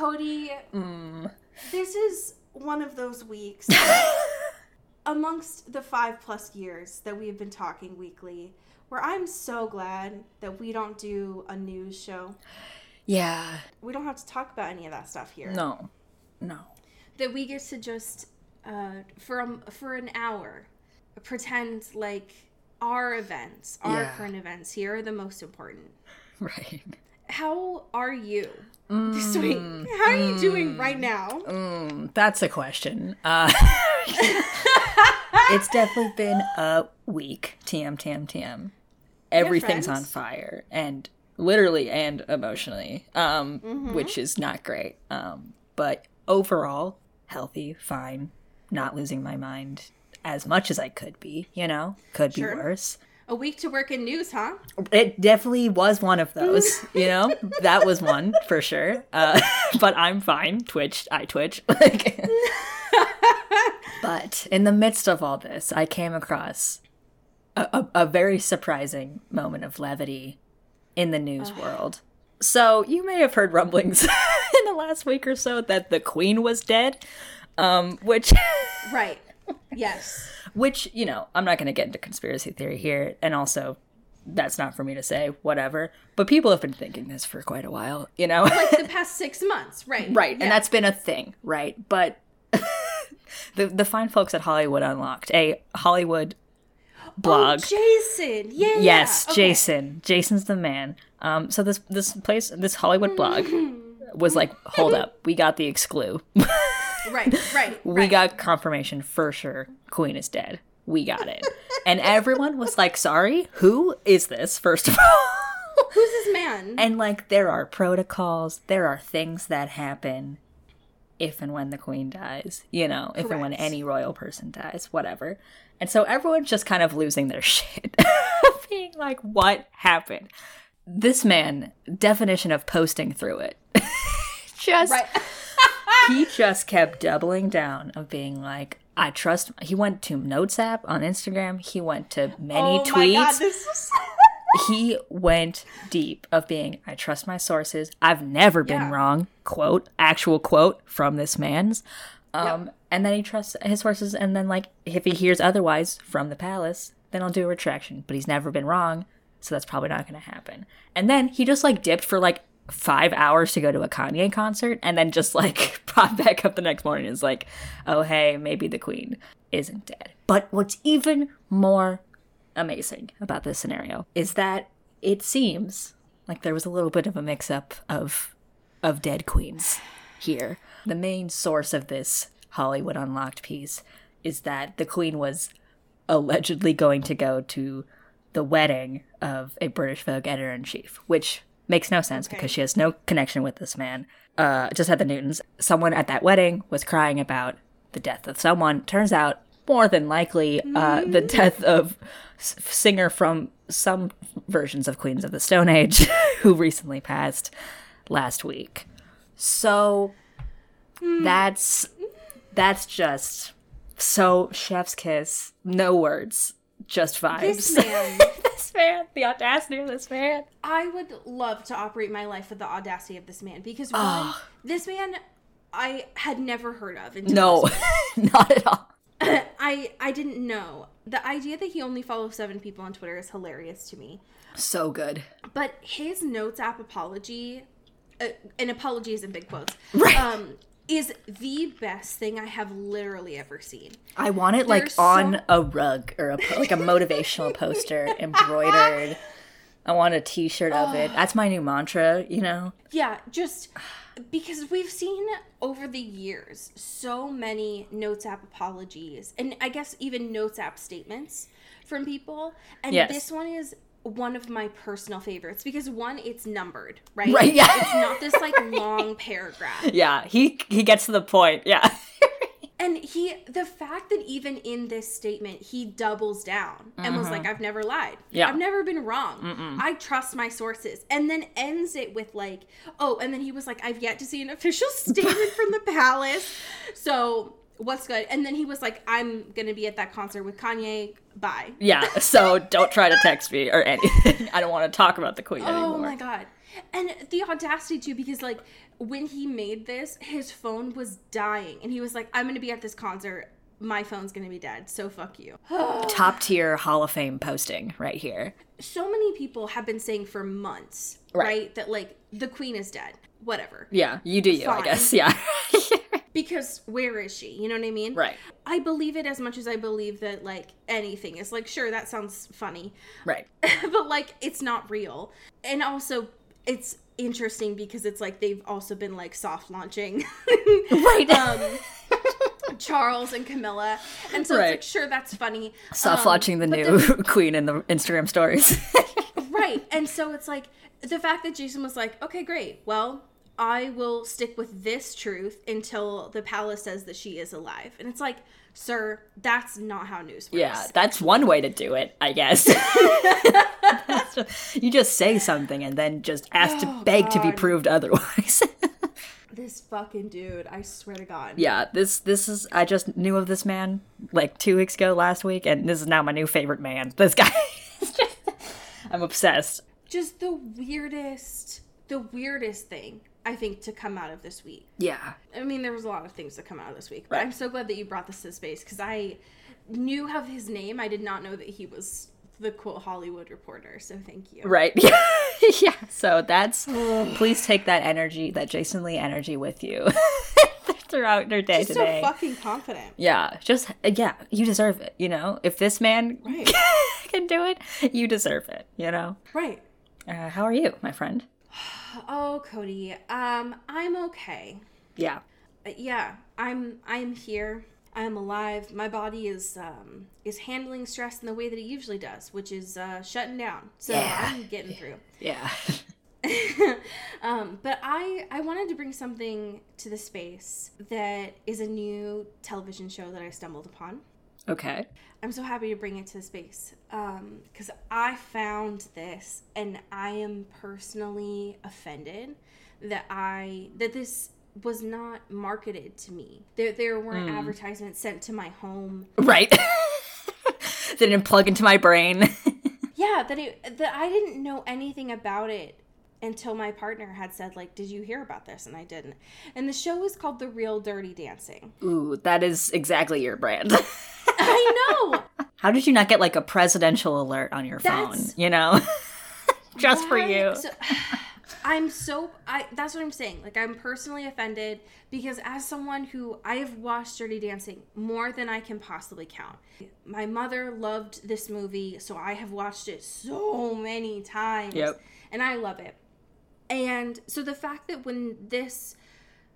Cody, Mm. this is one of those weeks amongst the five plus years that we have been talking weekly where I'm so glad that we don't do a news show. Yeah. We don't have to talk about any of that stuff here. No. No. That we get to just, uh, for, a, for an hour, pretend like our events, our Yeah. current events here are the most important. Right. How are you this week? How are you doing right now? Mm, that's a question. Uh, it's definitely been a week. TM, TM, TM. Everything's on fire, and literally and emotionally, um, Mm-hmm. which is not great. Um, but overall, healthy, fine, not losing my mind as much as I could be. You know, could Sure. be worse. A week to work in news, huh? It definitely was one of those, you know? that was one for sure. Uh, but I'm fine. Twitch, I twitch. But in the midst of all this, I came across a, a, a very surprising moment of levity in the news world. So you may have heard rumblings in the last week or so that the queen was dead, um, which Right. Yes. which you know i'm not going to get into conspiracy theory here and also that's not for me to say whatever but people have been thinking this for quite a while you know Like the past six months, right? right Yeah. and that's been a thing right but the the fine folks at hollywood unlocked a hollywood blog Oh, Jason. Yeah. yes Okay. jason jason's the man um so this this place this hollywood blog was like hold up we got the exclu Right. Right. we right. got confirmation for sure queen is dead we got it and everyone was like sorry who is this first of all Who's this man? and like there are protocols there are things that happen if and when the queen dies you know if and when any royal person dies whatever and so everyone's just kind of losing their shit being like what happened this man definition of posting through it just right. He just kept doubling down of being like i trust he went to notes app on instagram. He went to many oh tweets. god, is. he went deep of being i trust my sources. I've never been Yeah. wrong quote actual quote from this man's. Um and then he trusts his sources and then like if he hears otherwise from the palace then i'll do a retraction. But he's never been wrong so that's probably not going to happen. And then he just like dipped for like five hours to go to a kanye concert and then just like pop back up the next morning is like oh hey maybe the queen isn't dead but what's even more amazing about this scenario is that it seems like there was a little bit of a mix up of of dead queens here. The main source of this Hollywood Unlocked piece is that the queen was allegedly going to go to the wedding of a British Vogue editor in chief, which makes no sense because she has no connection with this man. Uh, just had the Newtons. Someone at that wedding was crying about the death of someone. Turns out, more than likely, uh, the death of s- singer from some versions of Queens of the Stone Age who recently passed last week. So that's that's just so chef's kiss. No words, just vibes. This man. this man, the audacity of this man. I would love to operate my life with the audacity of this man because one, Ah. this man I had never heard of. Until No, not at all. I I didn't know. The idea that he only follows seven people on Twitter is hilarious to me. So good. But his notes app apology, uh, and apology is in big quotes, Right. um, is the best thing I have literally ever seen. I want it like so- on a rug or a like a motivational poster embroidered. I want a T-shirt of it. That's my new mantra. You know. Yeah, just because we've seen over the years so many notes app apologies and I guess even notes app statements from people. And Yes. this one is one of my personal favorites because one, it's numbered, right? Right, yeah. It's not this like long paragraph. Yeah, he he gets to the point. Yeah. And he, the fact that even in this statement, he doubles down and was like, I've never lied. Mm-hmm. Yeah. I've never been wrong. I trust my sources. And then ends it with, like, oh, and then he was like, I've yet to see an official statement from the palace. So what's good? And then he was like, I'm going to be at that concert with Kanye. Bye. yeah. So don't try to text me or anything. I don't want to talk about the queen anymore. Oh anymore. my God. And the audacity, too, because, like, when he made this, his phone was dying. And he was like, I'm going to be at this concert. My phone's going to be dead. So fuck you. Top tier Hall of Fame posting right here. so many people have been saying for months, Right. right, that like the queen is dead. Whatever. Yeah, you do you, I guess. Yeah. Because where is she? You know what I mean? right. I believe it as much as I believe that like anything is like sure that sounds funny, Right. but like it's not real. And also it's interesting because it's like they've also been like soft launching Right. um Charles and Camilla. And so Right. it's like sure that's funny. Stop Um, watching the new queen in the Instagram stories. right and so it's like the fact that jason was like okay great well i will stick with this truth until the palace says that she is alive and it's like sir that's not how news works yeah, that's one way to do it, I guess. You just say something and then just ask to Oh, beg to be proved otherwise. this fucking dude i swear to god yeah, this this is I just knew of this man like 2 weeks ago last week and this is now my new favorite man. This guy is just I'm obsessed. just the weirdest the weirdest thing i think to come out of this week Yeah. i mean there was a lot of things to come out of this week but Right. i'm so glad that you brought this to space because i knew of his name i did not know that he was the quote hollywood reporter so thank you Right. Yeah. So that's please take that energy, that Jason Lee energy with you throughout your day He's so fucking confident yeah. Just yeah, you deserve it, you know? If this man Right. can do it, you deserve it, you know? Right. Uh, how are you, my friend? Oh, Cody. Um, I'm okay. Yeah. Uh, yeah, I'm I'm here. I'm alive. My body is um is handling stress in the way that it usually does, which is uh shutting down. So Yeah. I'm getting through. Yeah. um, but I I wanted to bring something to the space that is a new television show that I stumbled upon. Okay. I'm so happy to bring it to the space um, because I found this and I am personally offended that I that this was not marketed to me. There there weren't hmm. advertisements sent to my home. Right. They didn't plug into my brain. Yeah, that it that I didn't know anything about it until my partner had said like, "Did you hear about this?" and I didn't. And the show is called The Real Dirty Dancing. Ooh, that is exactly your brand. I know. How did you not get like a presidential alert on your phone? You know? Just for you. So, I'm so I that's what I'm saying. Like I'm personally offended because as someone who I have watched Dirty Dancing more than I can possibly count. My mother loved this movie, so I have watched it so many times. Yep. And I love it. And so the fact that when this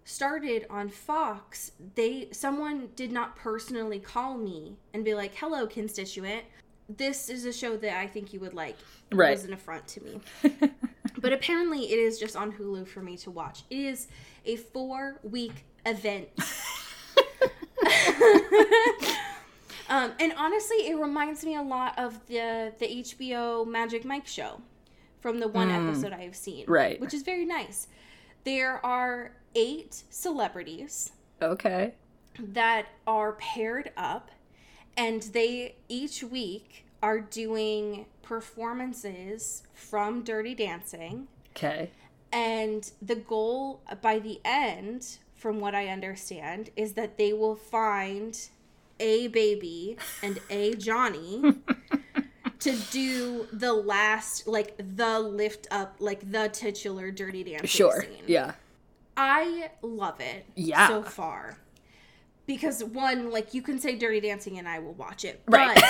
started on Fox, they someone did not personally call me and be like, "Hello, constituent. This is a show that I think you would like." Right. Was an affront to me. but apparently, it is just on Hulu for me to watch. It is a four-week event. um, and honestly, it reminds me a lot of the the HBO Magic Mike show from the one mm. episode I have seen. Right. Which is very nice. There are eight celebrities Okay. that are paired up and they each week are doing performances from Dirty Dancing Okay. and the goal by the end from what I understand is that they will find a baby and a Johnny to do the last like the lift up like the titular dirty dancing Sure. scene. Yeah. I love it Yeah. so far. Because one, like you can say dirty dancing and I will watch it. Right.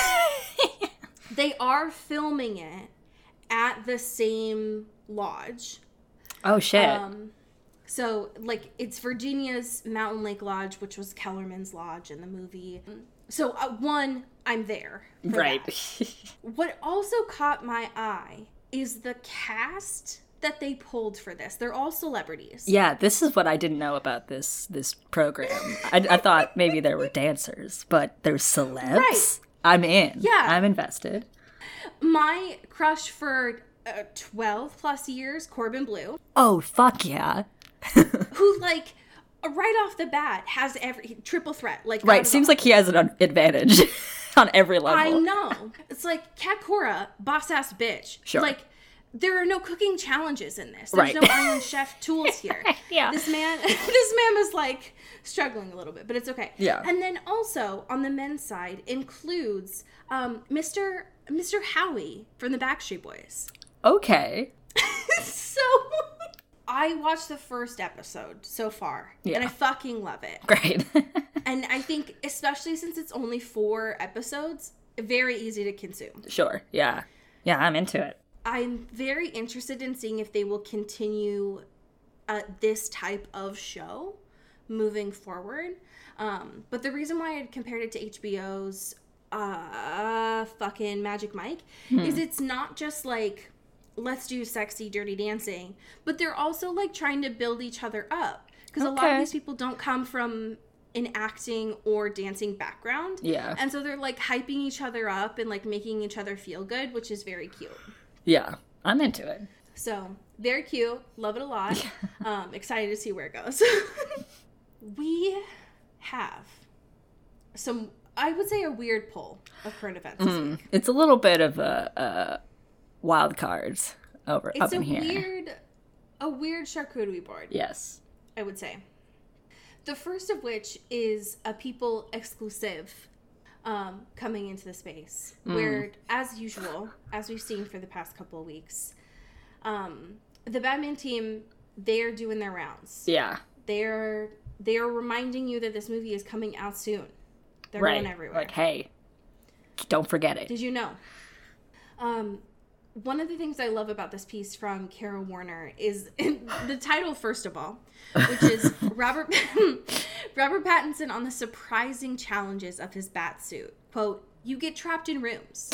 But they are filming it at the same lodge. Oh shit. Um, so like it's Virginia's Mountain Lake Lodge, which was Kellerman's lodge in the movie. So uh, one, I'm there. right. What also caught my eye is the cast that they pulled for this. They're all celebrities. yeah, this is what I didn't know about this this program. I, I thought maybe there were dancers, but there's celebs. Right. I'm in. Yeah. I'm invested. My crush for uh, 12 plus years, Corbin Bleu, Oh fuck yeah. who like right off the bat has every triple threat. Like Right. Seems the- like he has an advantage on every level. I know. It's like Kakura, boss ass bitch. Sure. Like there are no cooking challenges in this. There's Right. no Iron Chef tools here. Yeah. This man this man is like struggling a little bit, but it's okay. Yeah. And then also on the men's side includes um, Mr. Mr. Howie from the Backstreet Boys. Okay. so I watched the first episode so far, and I fucking love it. Great. And I think, especially since it's only four episodes, very easy to consume. sure. Yeah. Yeah, I'm into it. I'm very interested in seeing if they will continue uh, this type of show moving forward. Um, but the reason why I compared it to HBO's uh, fucking Magic Mike is it's not just like let's do sexy dirty dancing, but they're also like trying to build each other up because a lot of these people don't come from an acting or dancing background. Yeah. And so they're like hyping each other up and like making each other feel good, which is very cute. Yeah. I'm into it. So very cute. Love it a lot. um, excited to see where it goes. we have some, I would say, a weird pull of current events this week. It's a little bit of a, a wild cards over It's up a in here. weird, a weird charcuterie board. Yes. I would say. The first of which is a people exclusive um, coming into the space, Hmm. where, as usual, as we've seen for the past couple of weeks, um, the Batman team they are doing their rounds. Yeah. They're they are reminding you that this movie is coming out soon. They're right. going everywhere. Like, hey, don't forget it. Did you know? Um, one of the things I love about this piece from Kara Warner is the title, first of all, which is Robert Robert Pattinson on the surprising challenges of his bat suit. Quote: "You get trapped in rooms,"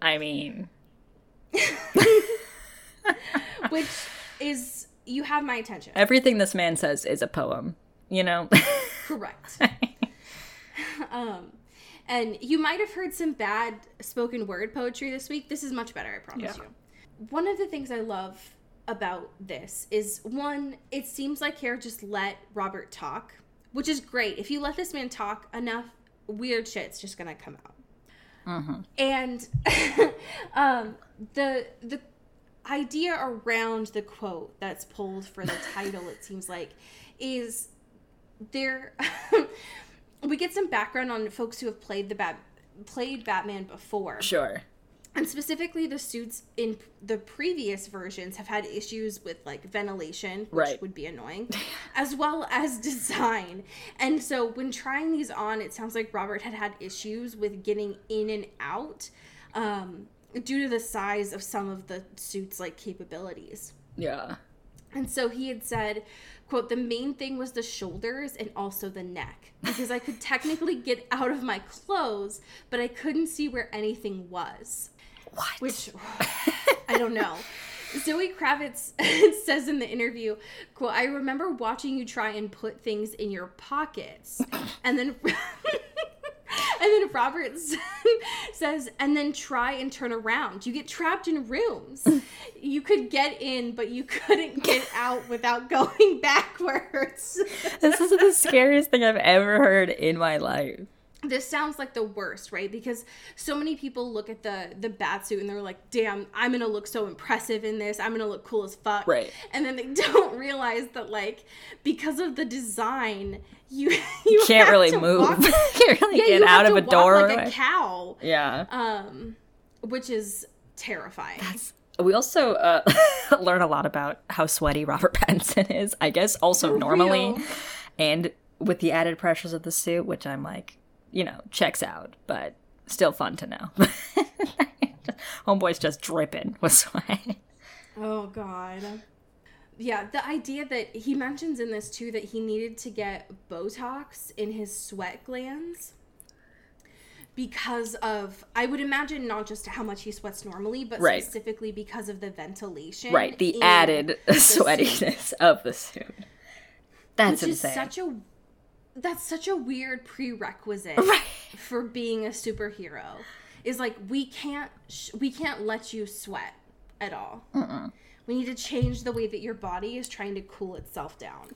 I mean, which is you have my attention. everything this man says is a poem. You know. Correct. um, and you might have heard some bad spoken word poetry this week. This is much better, I promise Yeah. you. One of the things I love about this is one, it seems like Kara just let Robert talk, which is great. If you let this man talk enough, weird shit's just gonna come out. And um, the the idea around the quote that's pulled for the title, it seems like, is there we get some background on folks who have played the bat played Batman before. sure. And specifically the suits in the previous versions have had issues with like ventilation, which Right. would be annoying, as well as design. And so when trying these on, it sounds like Robert had had issues with getting in and out um, due to the size of some of the suits like capabilities. Yeah. And so he had said, quote, the main thing was the shoulders and also the neck. Because I could technically get out of my clothes, but I couldn't see where anything was. What? Which I don't know. Zoe Kravitz says in the interview, quote, I remember watching you try and put things in your pockets. And then And then Robert says, and then try and turn around. You get trapped in rooms. You could get in, but you couldn't get out without going backwards. this is the scariest thing I've ever heard in my life. This sounds like the worst, right? Because so many people look at the the bat suit and they're like, "Damn, I'm gonna look so impressive in this. I'm gonna look cool as fuck." Right. And then they don't realize that, like, because of the design, you you Can't really move. walk- Can't really yeah, get out of a doorway. like a cow. yeah. Um, which is terrifying. We also uh, learn a lot about how sweaty Robert Pattinson is. I guess also normally, and with the added pressures of the suit, which I'm like, you know, checks out, but still fun to know. Homeboy's just dripping with sweat. Oh god. Yeah, the idea that he mentions in this too that he needed to get Botox in his sweat glands because of I would imagine not just how much he sweats normally, but Right. specifically because of the ventilation. Right, the added the suit. sweatiness of the suit. That's which insane. is such a that's such a weird prerequisite Right. for being a superhero. Is like we can't sh- we can't let you sweat at all. We need to change the way that your body is trying to cool itself down.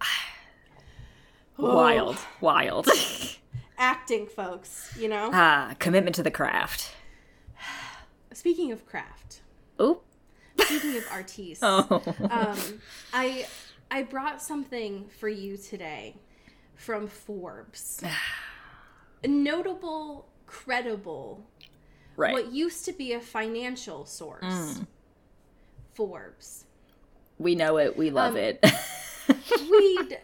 wild, wild. Acting, folks. You know. ah, commitment to the craft. Speaking of craft, Oop. speaking of artistes, Oh. um, I I brought something for you today from Forbes. A notable, credible, right. what used to be a financial source. Forbes. we know it. We love Um, it. We'd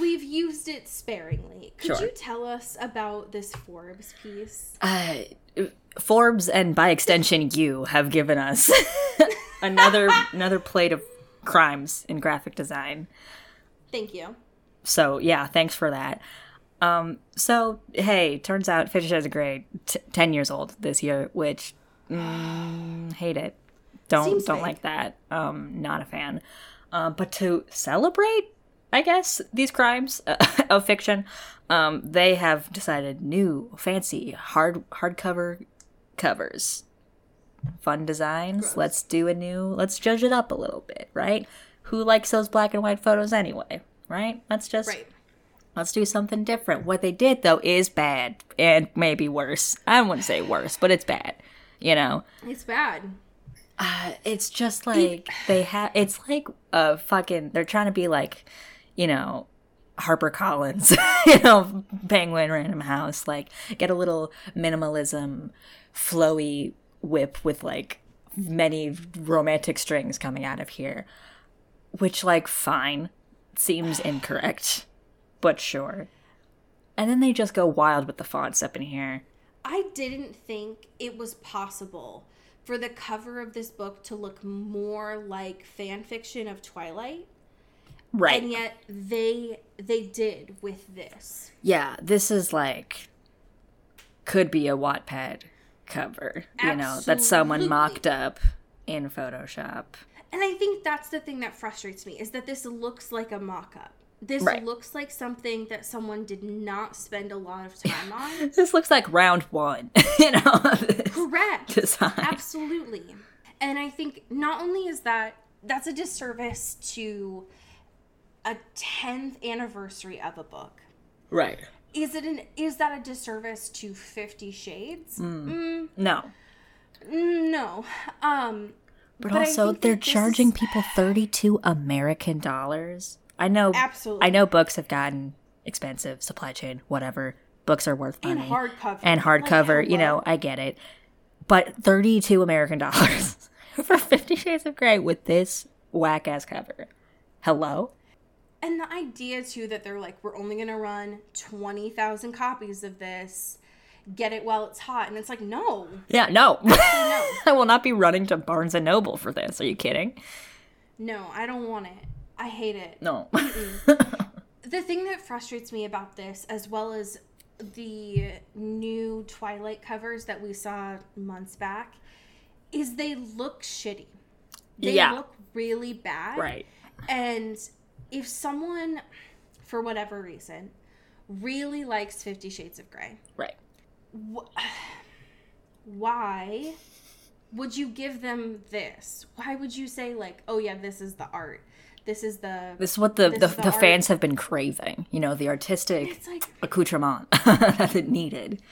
we've used it sparingly. Could Sure. you tell us about this Forbes piece? uh, Forbes and by extension you have given us another another plate of crimes in graphic design. Thank you. So yeah, thanks for that. Um, so hey, turns out Fifty Shades of Grey, t- ten years old this year, which mm, hate it. Don't Seems don't fake. like that. Um, not a fan. Uh, but to celebrate, I guess these crimes uh, of fiction, um, they have decided new fancy hard hardcover covers, fun designs. Gross. Let's do a new. Let's judge it up a little bit, right? Who likes those black and white photos anyway? Right? Let's just Right. Let's do something different. What they did though is bad and maybe worse. I wouldn't say worse, but it's bad. You know, It's bad. uh, it's just like they have. It's like a fucking. They're trying to be like, you know, Harper Collins, you know, Penguin Random House. Like get a little minimalism, flowy whip with like many romantic strings coming out of here, which like fine seems incorrect, but sure. And then they just go wild with the fonts up in here. I didn't think it was possible for the cover of this book to look more like fan fiction of Twilight. Right. And yet they they did with this. Yeah, this is like could be a Wattpad cover, you know, that someone mocked up in Photoshop. And I think that's the thing that frustrates me is that this looks like a mock-up. This Right. looks like something that someone did not spend a lot of time on. This looks like round one, you know. Correct. Design. Absolutely. And I think not only is that that's a disservice to a 10th anniversary of a book. Right. Is it an is that a disservice to 50 shades? Mm, No. no. Um But, But also they're charging is- people 32 American dollars. I know Absolutely. I know books have gotten expensive, supply chain, whatever. Books are worth money. and hardcover. and Like, hardcover, you know, I get it. But 32 American dollars for 50 Shades of Grey with this whack ass cover. Hello? And the idea too that they're like, we're only gonna run twenty thousand copies of this, get it while it's hot, and it's like, no, Yeah, no. no, I will not be running to Barnes and Noble for this. Are you kidding? no, I don't want it. I hate it. No. The thing that frustrates me about this, as well as the new Twilight covers that we saw months back, is they look shitty. They Yeah. look really bad. right. And if someone, for whatever reason, really likes Fifty Shades of Grey, Right. why would you give them this? Why would you say like, "Oh yeah, this is the art. This is the." This is what the, the, the the fans have been craving. You know, the artistic like accoutrement that it needed.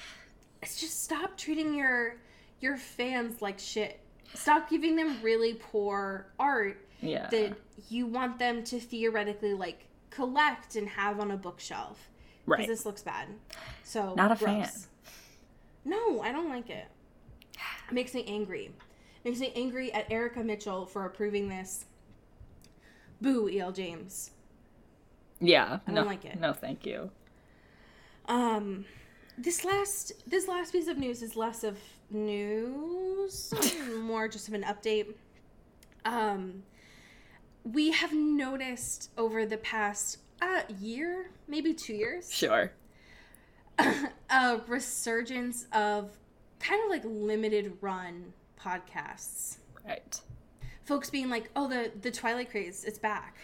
it's just stop treating your your fans like shit. Stop giving them really poor art Yeah. that you want them to theoretically like collect and have on a bookshelf. Because Right. this looks bad. So Not a gross. fan. No, I don't like it. It makes me angry. It makes me angry at Erika Mitchell for approving this. Boo, E.L. James. Yeah. I no, don't like it. No, thank you. Um, this last this last piece of news is less of news more just of an update. Um, we have noticed over the past uh, year, maybe two years, Sure. a resurgence of kind of like limited run podcasts. Right. Folks being like, "Oh, the the Twilight craze, it's back.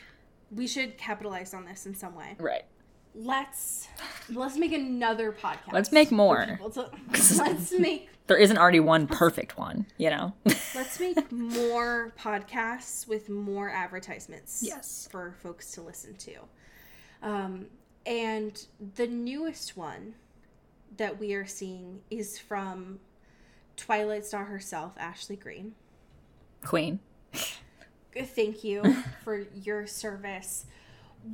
We should capitalize on this in some way. Right. Let's let's make another podcast. Let's make more. to- let's make There isn't already one perfect one, you know? let's make more podcasts with more advertisements. Yes. for folks to listen to. Um, and the newest one that we are seeing is from Twilight Star herself, Ashley Greene. Queen. Thank you for your service.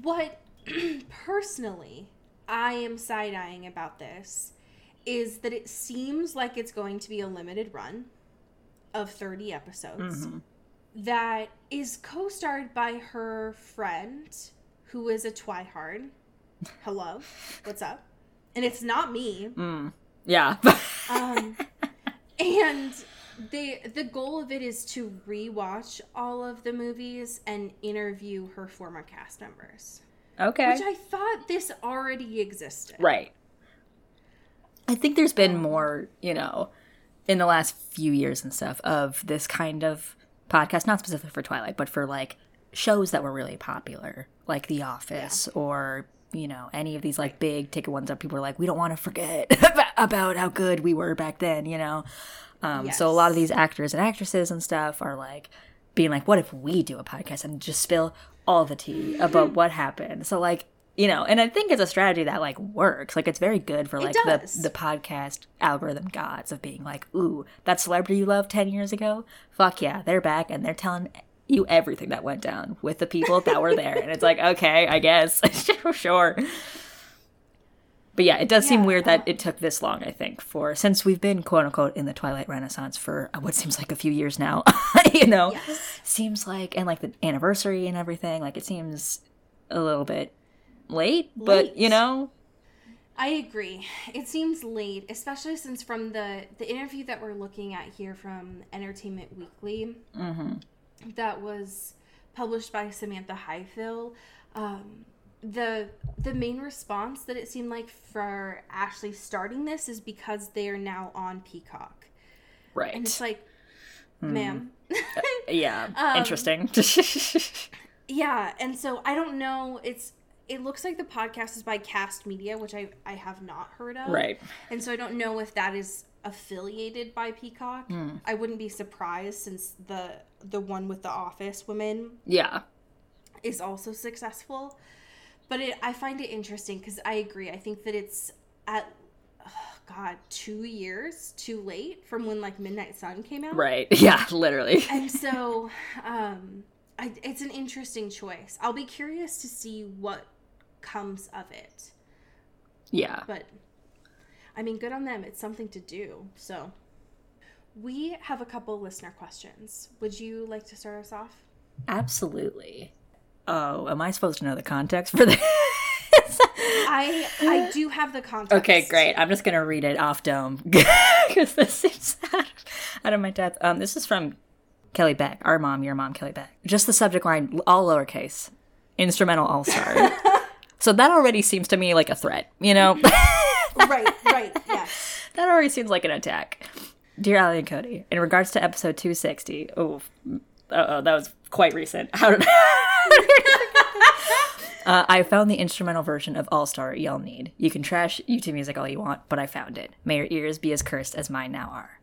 What personally I am side eyeing about this is that it seems like it's going to be a limited run of 30 episodes mm-hmm. that is co starred by her friend who is a Twihard. Hello, what's up? And it's not me. Yeah. Um, and they the goal of it is to rewatch all of the movies and interview her former cast members. okay. Which I thought this already existed. Right. I think there's been more, you know, in the last few years and stuff of this kind of podcast, not specifically for Twilight, but for like shows that were really popular, like The Office or, you know, any of these like big ticket ones that people are like, we don't want to forget about how good we were back then, you know? Um, So a lot of these actors and actresses and stuff are like being like, what if we do a podcast and just spill all the tea about what happened? So like, you know, and I think it's a strategy that like works. Like it's very good for like the the podcast algorithm gods of being like, ooh, that celebrity you loved ten years ago, fuck yeah, they're back and they're telling you everything that went down with the people that were there, and it's like, okay, I guess, sure. But yeah, it does seem Yeah. weird that it took this long. I think for since we've been quote unquote in the Twilight Renaissance for uh, what seems like a few years now, you know, Yes. seems like and like the anniversary and everything, like it seems a little bit late, but you know, I agree. It seems late, especially since from the the interview that we're looking at here from Entertainment Weekly, that was published by Samantha Highfill. Um, the the main response that it seemed like for Ashley starting this is because they are now on Peacock, right? and it's like, ma'am, yeah, um, interesting. yeah. And so I don't know. It's it looks like the podcast is by Cast Media, which I I have not heard of, right. And so I don't know if that is affiliated by Peacock. I wouldn't be surprised since the the one with the Office women Yeah. is also successful. But it, I find it interesting because I agree. I think that it's at oh God two years too late from when like Midnight Sun came out. Right. Yeah, literally. And so, um, I, it's an interesting choice. I'll be curious to see what comes of it. Yeah. But I mean, good on them. It's something to do. So we have a couple listener questions. Would you like to start us off? Absolutely. Oh, am I supposed to know the context for this? I I do have the context. okay, great. I'm just gonna read it off dome because this seems out of, out of my depth. Um, this is from Kelly Beck, our mom, your mom, Kelly Beck. Just the subject line, all lowercase, instrumental all star. so that already seems to me like a threat. You know, Right, right, yes. that already seems like an attack. Dear Ali and Cody, in regards to episode 260, oh, oh, that was quite recent. How did uh, I found the instrumental version of All Star Y'all Need. You can trash YouTube music all you want, but I found it. May your ears be as cursed as mine now are.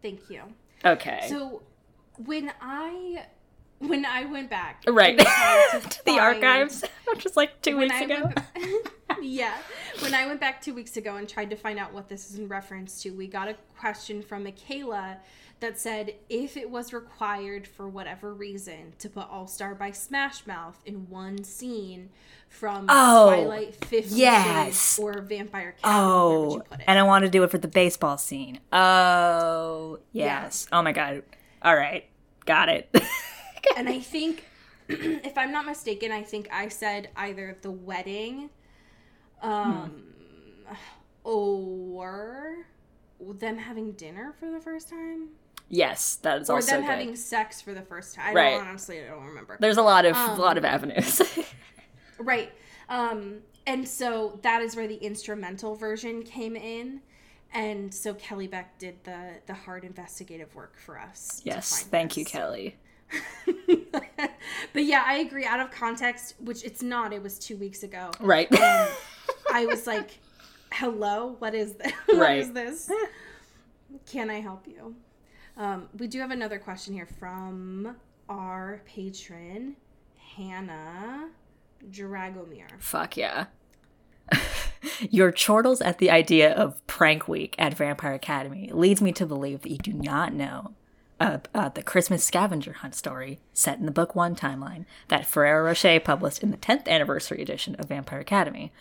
Thank you. Okay. So when I when I went back right. tried to the archives, just like two weeks I ago. went yeah, when I went back two weeks ago and tried to find out what this is in reference to, we got a question from Michaela that said if it was required for whatever reason to put All Star by Smash Mouth in one scene from Oh, Twilight yes. or Vampire Academy, where would you Oh, and I want to do it for the baseball scene. Oh, yes. Oh my god. All right. Got it. and I think, if I'm not mistaken, I think I said either the wedding, um, or them having dinner for the first time. Yes, that is also or also them good. having sex for the first time. I Right. don't honestly I don't remember. There's a lot of Um, a lot of avenues. Right. Um, and so that is where the instrumental version came in. And so Kelly Beck did the the hard investigative work for us. yes, thank you. Kelly. but yeah, I agree. Out of context, which it's not. It was two weeks ago. Right. Um, I was like, "Hello, what is this? what Right. is this? Can I help you?" Um, we do have another question here from our patron Hannah Dragomir. Fuck yeah. Your chortles at the idea of prank week at Vampire Academy leads me to believe that you do not know uh, uh, the Christmas scavenger hunt story set in the book one timeline that Ferrero Rocher published in the 10th anniversary edition of Vampire Academy.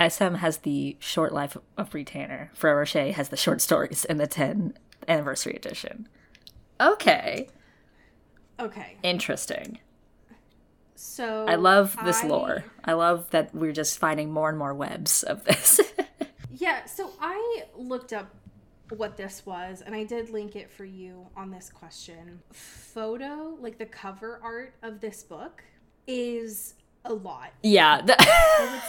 SM has the short life of Retainer. Ferrero Rocher has the short stories in the 10th anniversary edition. Okay, Okay, interesting. so I love this I- lore. I love that we're just finding more and more webs of this. Yeah, so I looked up what this was and I did link it for you on this question. Photo, like the cover art of this book, is a lot, yeah. th- I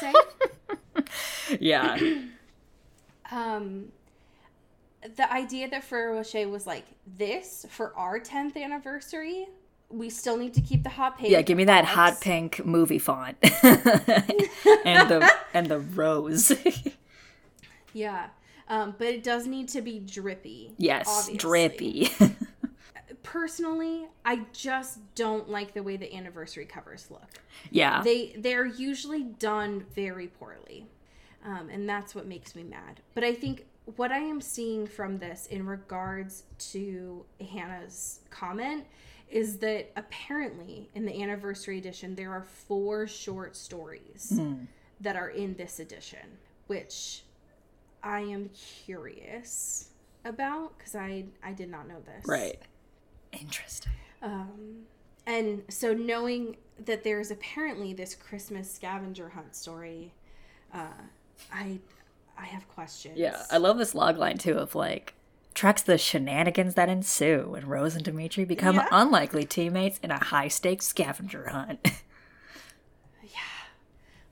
would say. yeah. um the idea that Ferrero Rocher was like this for our 10th anniversary, we still need to keep the hot pink. Yeah, give me that hot pink movie font. and the and the rose. Yeah. Um, but it does need to be drippy. yes, obviously. drippy. Personally, I just don't like the way the anniversary covers look. yeah. they they're usually done very poorly um, and that's what makes me mad but i think what i am seeing from this in regards to hannah's comment is that apparently in the anniversary edition there are four short stories that are in this edition which i am curious about because i i did not know this right. Interesting. um, and so knowing that there's apparently this Christmas scavenger hunt story, uh, I I have questions. Yeah, I love this log line too of like tracks the shenanigans that ensue when Rose and Dimitri become Yeah. unlikely teammates in a high stakes scavenger hunt. Yeah.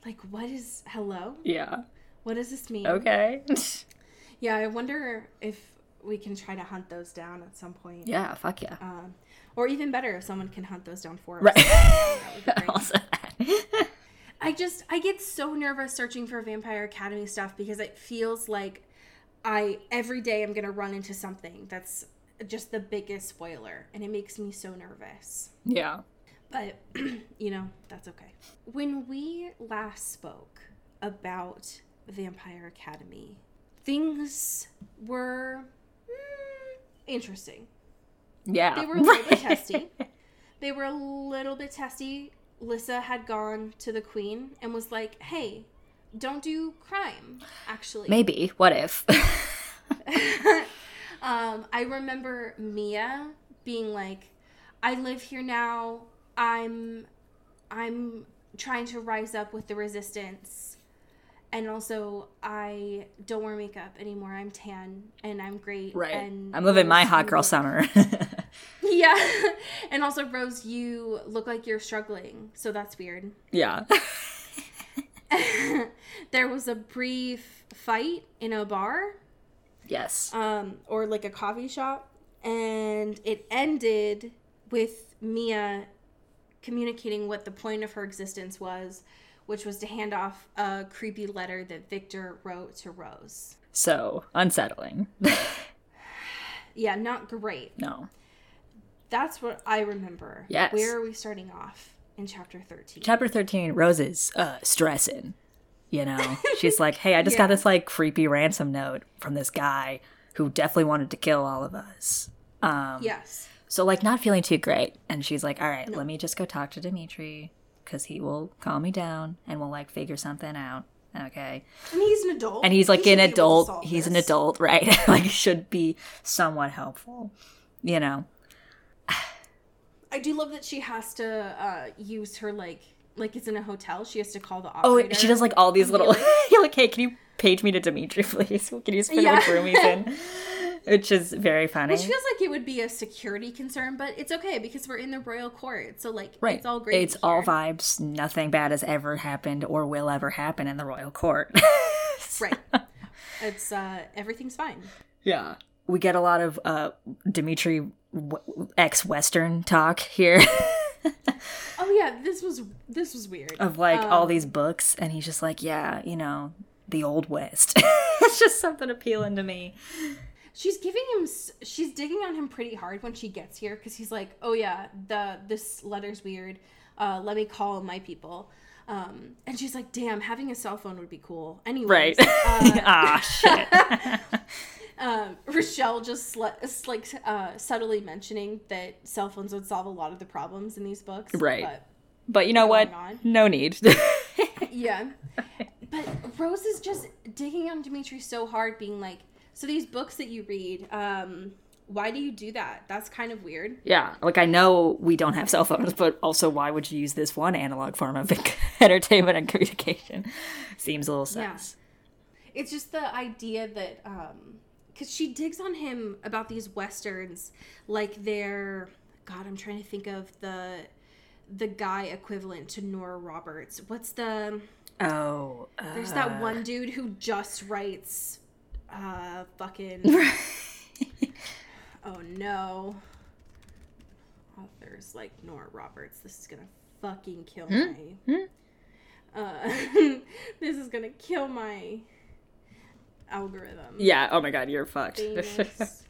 Like what is hello? yeah. What does this mean? Okay. Yeah, I wonder if we can try to hunt those down at some point. yeah, fuck yeah. Um, or even better, if someone can hunt those down for us. Right. That would be great. also that. I just I get so nervous searching for Vampire Academy stuff because it feels like I every day I'm gonna run into something that's just the biggest spoiler, and it makes me so nervous. yeah. But you know that's okay. When we last spoke about Vampire Academy, things were mm, interesting. Yeah. They were a little bit testy. They were a little bit testy. Lissa had gone to the queen and was like, "Hey, don't do crime." Actually, Maybe. What if? um, I remember Mia being like, "I live here now. I'm, I'm trying to rise up with the resistance." And also, I don't wear makeup anymore. I'm tan and I'm great. right. And I'm living my hot girl summer. Yeah. and also, Rose, you look like you're struggling. So that's weird. yeah. there was a brief fight in a bar Yes. um, or like a coffee shop. And it ended with Mia communicating what the point of her existence was, which was to hand off a creepy letter that Victor wrote to Rose. So unsettling. Yeah, not great. no. That's what I remember. Yes. Where are we starting off in chapter 13? Chapter 13, Rose is uh, stressing. You know, she's like, hey, I just Yeah. got this like creepy ransom note from this guy who definitely wanted to kill all of us. Um, yes. So, like, not feeling too great. And she's like, all right, let me just go talk to Dimitri because he will calm me down and we'll like figure something out. Okay. And he's an adult. And he's like He an should be able to adult. He's an adult, right? like, should be somewhat helpful. You know? I do love that she has to uh, use her like like it's in a hotel. She has to call the Oh, she does like all these little. You're like, hey, can you page me to Dimitri, please? Can you just put Yeah. with roomies in? Which is very funny. Which feels like it would be a security concern, but it's okay because we're in the royal court. So like right. it's all great. It's all vibes. Nothing bad has ever happened or will ever happen in the royal court. right. It's uh everything's fine. Yeah. We get a lot of uh Dimitri w- ex-western talk here. oh yeah, this was this was weird. Of like um, all these books and he's just like, yeah, you know, the old west. it's just something appealing to me. She's giving him she's digging on him pretty hard when she gets here cuz he's like, "Oh yeah, the this letter's weird. Uh let me call my people." Um, and she's like, "Damn, having a cell phone would be cool." Anyway, right? Uh, ah, shit. um, Richelle just sl- like uh, subtly mentioning that cell phones would solve a lot of the problems in these books, right? But, but you know what? On. No need. yeah, but Rose is just digging on Dimitri so hard, being like, "So these books that you read, um, why do you do that? That's kind of weird. Yeah, like I know we don't have cell phones, but also why would you use this one analog form of entertainment and communication? Seems a little sus. Yeah. It's just the idea that, um, because she digs on him about these westerns, like they're, God, I'm trying to think of the, the guy equivalent to Nora Roberts. What's the? Oh, uh... there's that one dude who just writes, uh, fucking. oh no. Authors like Nora Roberts. This is gonna fucking kill hmm? my. Hmm? Uh, this is gonna kill my algorithm. Yeah. Oh my god, you're fucked. Famous,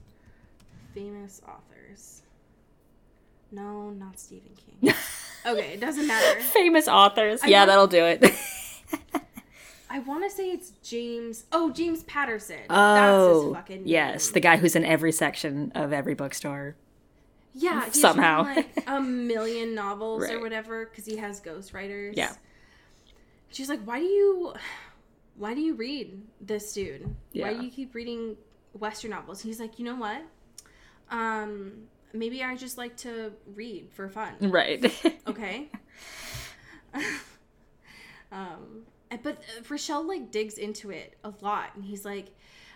famous authors. No, not Stephen King. Okay, it doesn't matter. famous authors. I yeah, want- that'll do it. I want to say it's James. Oh, James Patterson. Oh, That's his fucking yes, name. the guy who's in every section of every bookstore. Yeah, Somehow. like a million novels or whatever because he has ghostwriters. Yeah. She's like, why do you, why do you read this dude? Why do you keep reading Western novels? He's like, you know what? Um, maybe I just like to read for fun. Right. Okay. um, but uh, Richelle like digs into it a lot, and he's like,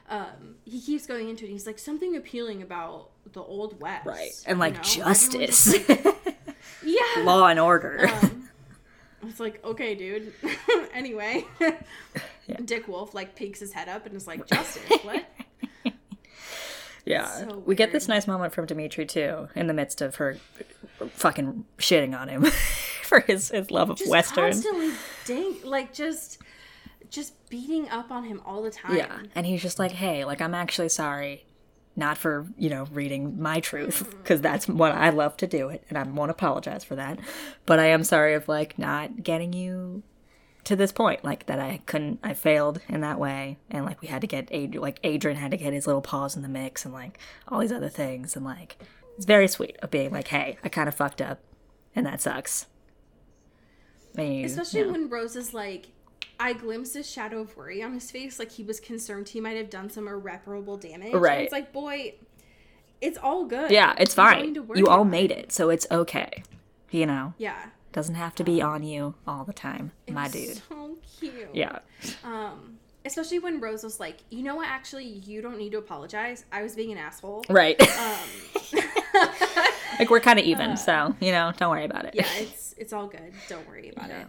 um, he keeps going into it. He's like something appealing about the old west, right. And you like know? Justice. like- yeah, Law and order. um, it's like, okay, dude. anyway, Dick Wolf like peeks his head up and is like, justice, what? Yeah. So we get this nice moment from Dimitri too, in the midst of her fucking shitting on him for his, his love of Just Western. constantly ding, like just, just beating up on him all the time. Yeah. And he's just like, hey, like, I'm actually sorry. Not for, you know, reading my truth, mm-hmm. because that's what I love to do it, and I won't apologize for that. But I am sorry of, like, not getting you to this point. Like, that I couldn't, I failed in that way. And, like, we had to get, Ad- like, Adrian had to get his little paws in the mix, and, like, all these other things. And, like, it's very sweet of being like, hey, I kind of fucked up, and that sucks. And Especially yeah. when Rose is like, I glimpsed a shadow of worry on his face, like he was concerned he might have done some irreparable damage. And Right. it's like, boy, it's all good. Yeah, it's You fine. need to worry You all made it, so it's okay. You know? Yeah. Doesn't have to be on you all the time, It my dude. So cute. Yeah. Um, especially when Rose was like, you know what? Actually, you don't need to apologize. I was being an asshole. Right. Um, like we're kind of even, so, you know, don't worry about it. yeah, it's it's all good. Don't worry about Yeah. it.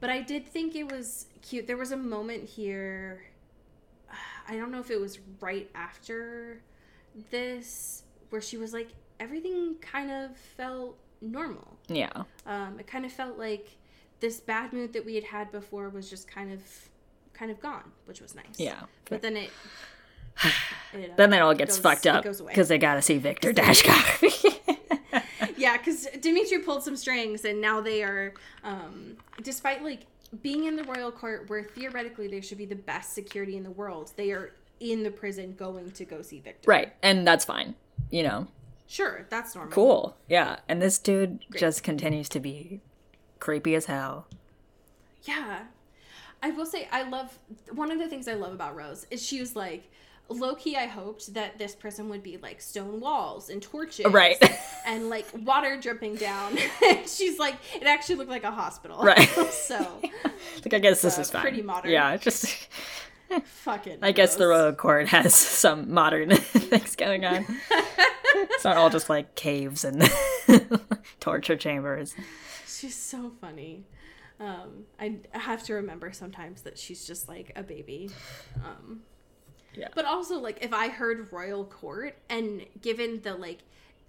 But I did think it was cute. There was a moment here. I don't know if it was right after this where she was like, everything kind of felt normal. Yeah. Um, it kind of felt like this bad mood that we had had before was just kind of kind of gone, which was nice. Yeah. But then it. it, uh, Then it all gets goes- fucked up because they got to see Victor Dashkov. yeah, because Dimitri pulled some strings, and now they are, um, despite like being in the royal court, where theoretically they should be the best security in the world, they are in the prison going to go see Victor. right. And that's fine. You know, Sure, that's normal. cool. Yeah. And this dude just continues to be creepy as hell. Yeah. I will say I love one of the things I love about Rose is she was like low key I hoped that this prison would be like stone walls and torches Right. and like water dripping down. She's like it actually looked like a hospital. Right. so Like, I guess this uh, is fine. pretty modern. Yeah. Just, Fucking. I guess the royal court has some modern things going on. it's not all just like caves and torture chambers. She's so funny. Um, I I have to remember sometimes that she's just like a baby. Um, Yeah. But also, like, if I heard royal court and given the like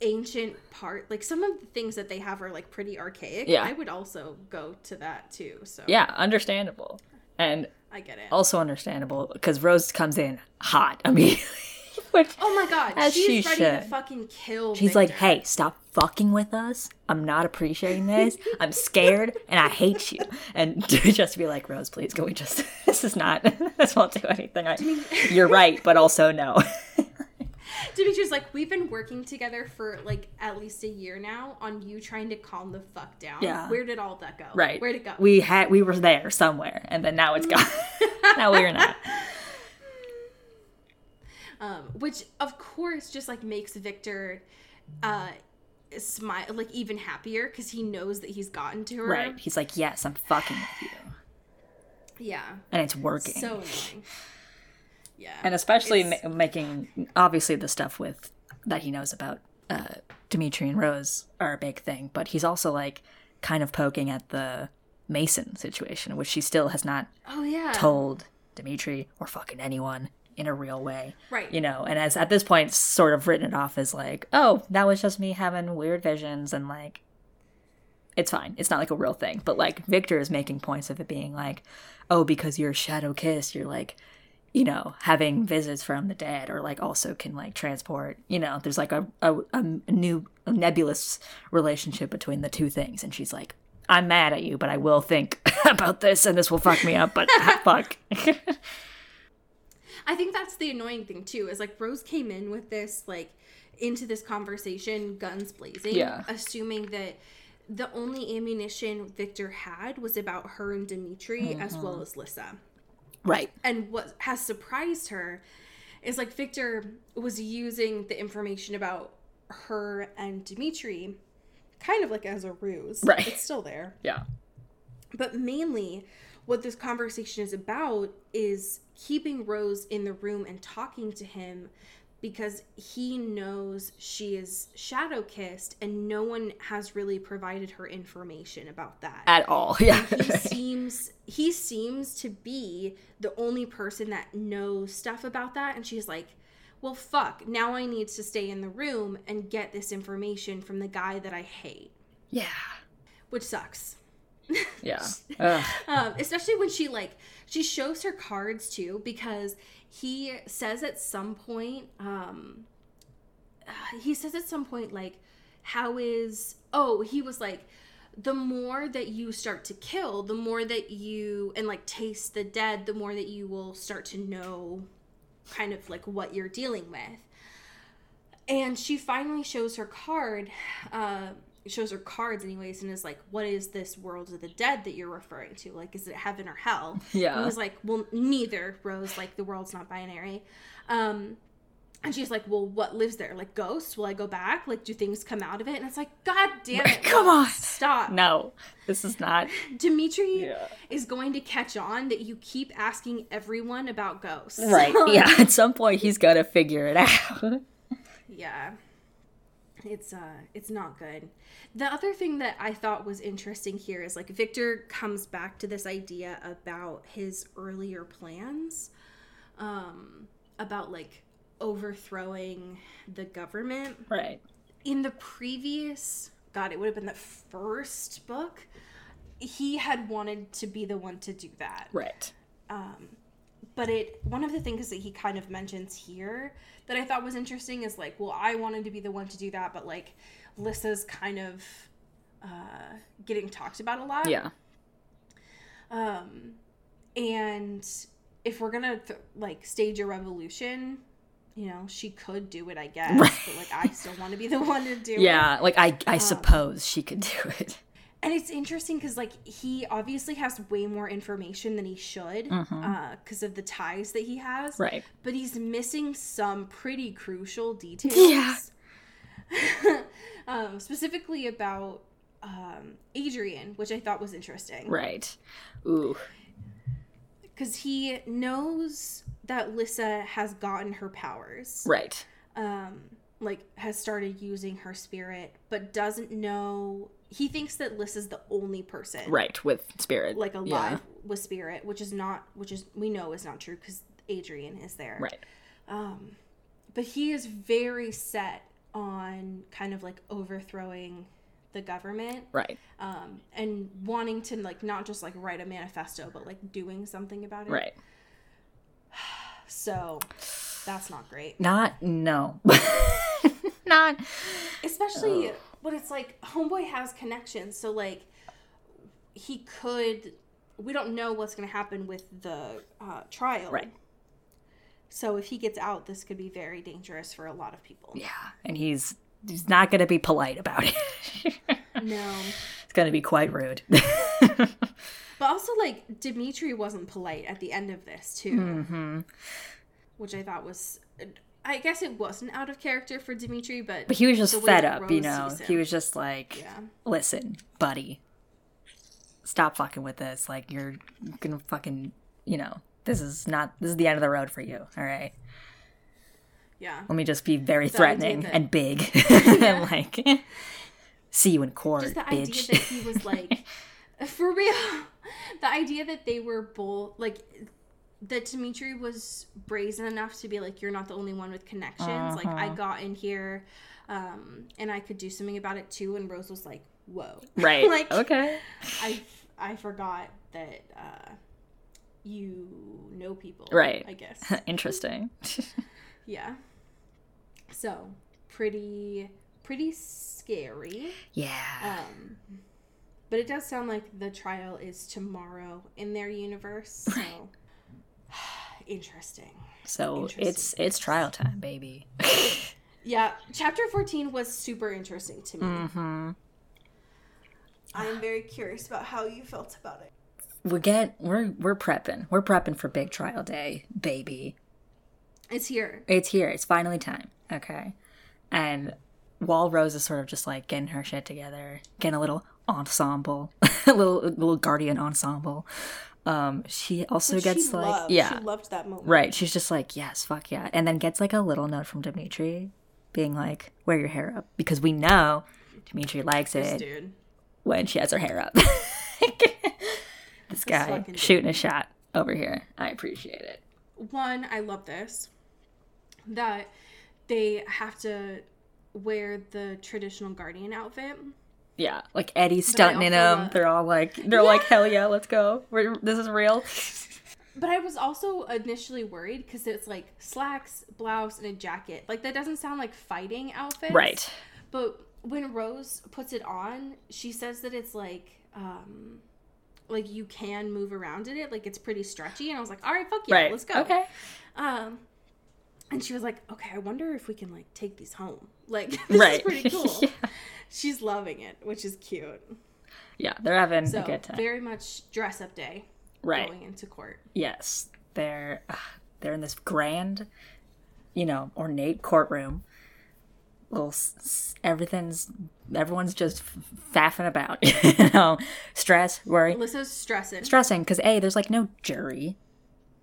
ancient part, like some of the things that they have are like pretty archaic. Yeah. I would also go to that too. So Yeah, understandable. And I get it. also understandable because Rose comes in hot immediately. Which Oh my god, she's she ready to fucking kill. she's like, hey, stop fucking with us. I'm not appreciating this. I'm scared and I hate you. And just be like, Rose, please, can we just, this is not, this won't do anything. I, you're right, but also no. Dimitri's like, we've been working together for like at least a year now on you trying to calm the fuck down. Yeah. Where did all that go? right. Where'd it go? We had, we were there somewhere and then now it's gone. now we're not. Um, which of course just like makes Victor uh smile like even happier because he knows that he's gotten to her. Right. He's like, yes, I'm fucking with you. Yeah. And it's working. So annoying. Yeah. and especially ma- making obviously the stuff with that he knows about uh, Dimitri and Rose are a big thing, but he's also like kind of poking at the Mason situation, which she still has not oh yeah. told Dimitri or fucking anyone in a real way, Right. You know, and as at this point, sort of written it off as like, oh, that was just me having weird visions, and like, it's fine. It's not like a real thing, but like Victor is making points of it being like, oh, because you're shadow kiss, you're like you know, having visits from the dead or like also can like transport, you know, there's like a, a, a new a nebulous relationship between the two things. And she's like, I'm mad at you, but I will think about this and this will fuck me up, but fuck. I think that's the annoying thing too, is like Rose came in with this like into this conversation guns blazing, Yeah. assuming that the only ammunition Victor had was about her and Dimitri as well mm-hmm. as Lissa. right. And what has surprised her is like Victor was using the information about her and Dimitri kind of like as a ruse. Right. It's still there. Yeah. But mainly, what this conversation is about is keeping Rose in the room and talking to him because he knows she is shadow kissed and no one has really provided her information about that. At all. Yeah. he seems he seems to be the only person that knows stuff about that and she's like well fuck now i need to stay in the room and get this information from the guy that i hate yeah. which sucks Yeah. Um, especially when she like she shows her cards too because he says at some point um uh, he says at some point like how is oh he was like the more that you start to kill the more that you and like taste the dead the more that you will start to know kind of like what you're dealing with and she finally shows her card uh shows her cards anyways and is like what is this world of the dead that you're referring to like is it heaven or hell Yeah. and he was like well neither rose like the world's not binary um and she's like well what lives there like ghosts will i go back like do things come out of it and it's like god damn it Come on. stop No, this is not. dimitri Yeah. is going to catch on that you keep asking everyone about ghosts Right. Yeah. At some point, he's got to figure it out. yeah it's uh it's not good the other thing that i thought was interesting here is like victor comes back to this idea about his earlier plans um about like overthrowing the government right. in the previous god it would have been the first book he had wanted to be the one to do that Right. But it one of the things that he kind of mentions here that I thought was interesting is like, well, I wanted to be the one to do that, but like Lissa's kind of uh, getting talked about a lot. Yeah. Um, and if we're gonna th- like stage a revolution, you know, she could do it, I guess. Right. But like, I still want to be the one to do it. Yeah. Like, I, I suppose she could do it. And it's interesting because, like, he obviously has way more information than he should because of the ties that he has. Right. But he's missing some pretty crucial details. Yeah. um, specifically about um, Adrian, which I thought was interesting. Right. Ooh. because he knows that Lissa has gotten her powers, Right. um, like has started using her spirit, but doesn't know. He thinks that Liz is the only person, Right. With spirit. like alive Yeah. with spirit, which is not, which is we know is not true because Adrian is there, Right. Um, but he is very set on kind of like overthrowing the government Right. um, and wanting to like not just like write a manifesto, but like doing something about it. Right. So that's not great, Not no. Not especially Oh. When it's like homeboy has connections. So like he could. We don't know what's going to happen with the uh, trial. Right. So if he gets out, this could be very dangerous for a lot of people. Yeah. And he's he's not gonna be polite about it. No. it's gonna be quite rude. But also, like, Dimitri wasn't polite at the end of this, too. hmm Which I thought was. I guess it wasn't out of character for Dimitri, but. But he was just fed up, you know. He was just like, Yeah. listen, buddy, stop fucking with this. Like, you're gonna fucking, you know, this is not, this is the end of the road for you, all right? Yeah. Let me just be very idea threatening that- and big. and like, see you in court, Just the bitch. idea that he was like. for real. The idea that they were both. Like. That Dimitri was brazen enough to be like, "You're not the only one with connections. Like, I Uh-huh. got in here, um, and I could do something about it too." And Rose was like, "Whoa, right. like, okay. I I forgot that uh, you know people. Right. I guess. Interesting. yeah. So pretty pretty scary. yeah. Um, but it does sound like the trial is tomorrow in their universe. So interesting. so interesting. it's it's trial time, baby. Yeah, chapter fourteen was super interesting to me. hmm I am very curious about how you felt about it. We get we're we're prepping. We're prepping for big trial day, baby. It's here. It's here. It's finally time. Okay. And while Rose is sort of just like getting her shit together, getting a little ensemble, a little a little guardian ensemble. Um, she also Which gets she like loved. yeah, she loved that moment. right. She's just like yes, fuck yeah, and then gets like a little note from Dimitri, being like, "Wear your hair up," because we know Dimitri likes This it dude. when she has her hair up. this guy shooting a shot over here. I appreciate it. one i love this that they have to wear the traditional guardian outfit Yeah, like Eddie's stunting in them. They're all like, they're like, hell yeah, let's go. We're, this is real. but i was also initially worried because it's like slacks blouse and a jacket like that doesn't sound like fighting outfits Right. but when rose puts it on she says that it's like um like you can move around in it like it's pretty stretchy and i was like all right fuck yeah right. let's go Okay. Um, and she was like, "Okay, I wonder if we can like take these home. Like, this right. is pretty cool." yeah. She's loving it, which is cute. Yeah, they're having So a good time. very much dress up day Right. going into court. Yes. They're uh, they're in this grand, you know, ornate courtroom. Little s- s- everything's everyone's just f- faffing about, you know, stress, worry, Alyssa's stressing. stressing because a there's like no jury,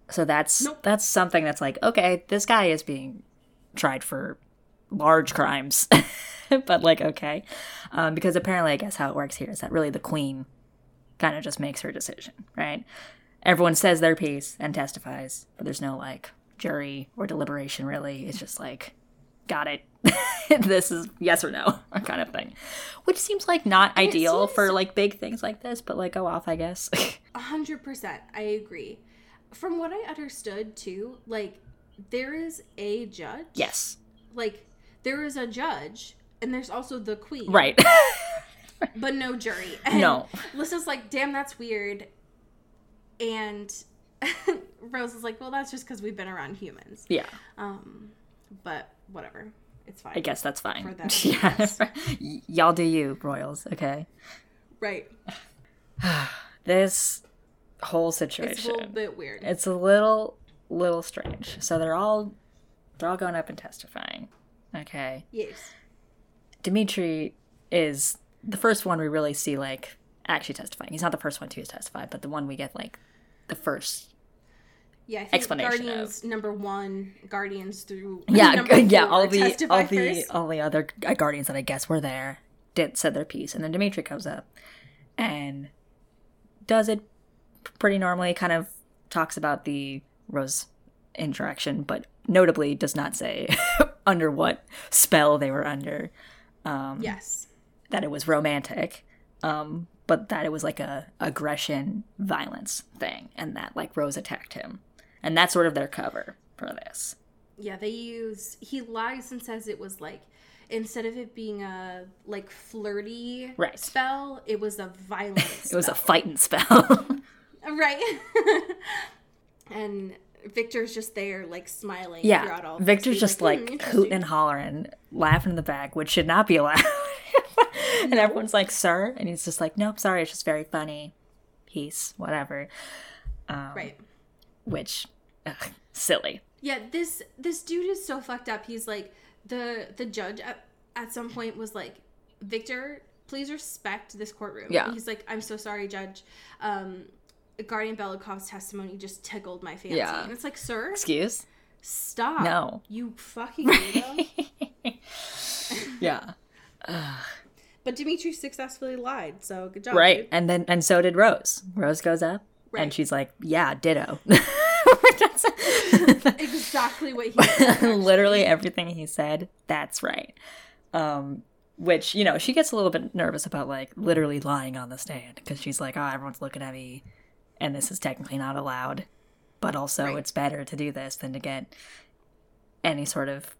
so that's Nope. that's something that's like okay, this guy is being tried for large crimes, but like okay, um, because apparently I guess how it works here is that really the queen kind of just makes her decision, right? Everyone says their piece and testifies, but there's no like jury or deliberation really. It's just like got it. this is yes or no kind of thing, which seems like not it ideal seems- for like big things like this, but like go off, I guess. A hundred percent, I agree. From what I understood too, like there is a judge. yes, Like there is a judge, and there's also the queen. right. But no jury. And No. Lissa's like, "Damn, that's weird." And Rose is like, "Well, that's just because we've been around humans." yeah, Um, but whatever, it's fine. I guess that's fine. For them, yeah. Y- y'all do you, royals. Okay. Right. This whole situation. It's a little bit weird. it's a little little strange. So they're all they're all going up and testifying. Okay. yes. Dimitri is the first one we really see like actually testifying. He's not the first one to testify, but the one we get like the first Yeah, I think explanation of- number one, Guardians through yeah, yeah. All the all the all the other guardians that I guess were there did said their piece, and then Dimitri comes up and does it pretty normally. Kind of talks about the Rose interaction, but notably does not say under what spell they were under. yes, That it was romantic, um, but that it was like a aggression, violence thing, and that like Rose attacked him, and that's sort of their cover for this. yeah. They use he lies and says it was like instead of it being a like flirty Right. spell, it was a violent. It was a fighting spell. right. and Victor's just there, like smiling. Yeah, throughout all. of this, Victor's just "Hmm, like interesting." hooting and hollering, laughing in the back, which should not be allowed. and everyone's like, "Sir," and he's just like, "Nope, sorry, it's just very funny." Peace, whatever. right. Which, ugh, silly. Yeah, this this dude is so fucked up. He's like the the judge at, at some point was like, Victor, please respect this courtroom. Yeah. And he's like, I'm so sorry, Judge. Um, Guardian Belikov's testimony just tickled my fancy. Yeah. And it's like, sir, Excuse? stop. No. You fucking. Yeah. but Dimitri successfully lied, so good job. Right, dude. and then and so did Rose. Rose goes up, Right. and she's like, "Yeah, ditto." Exactly what he said. literally everything he said that's right um which you know she gets a little bit nervous about like literally lying on the stand because she's like oh everyone's looking at me and this is technically not allowed but also Right. it's better to do this than to get any sort of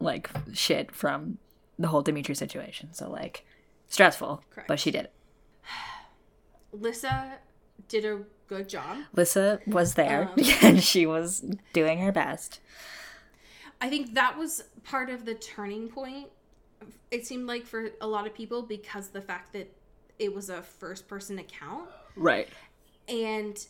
like shit from the whole dimitri situation so like stressful Correct. but she did it Lissa did a good job. lissa was there Um. and she was doing her best I think that was part of the turning point. It seemed like for a lot of people because the fact that it was a first person account right and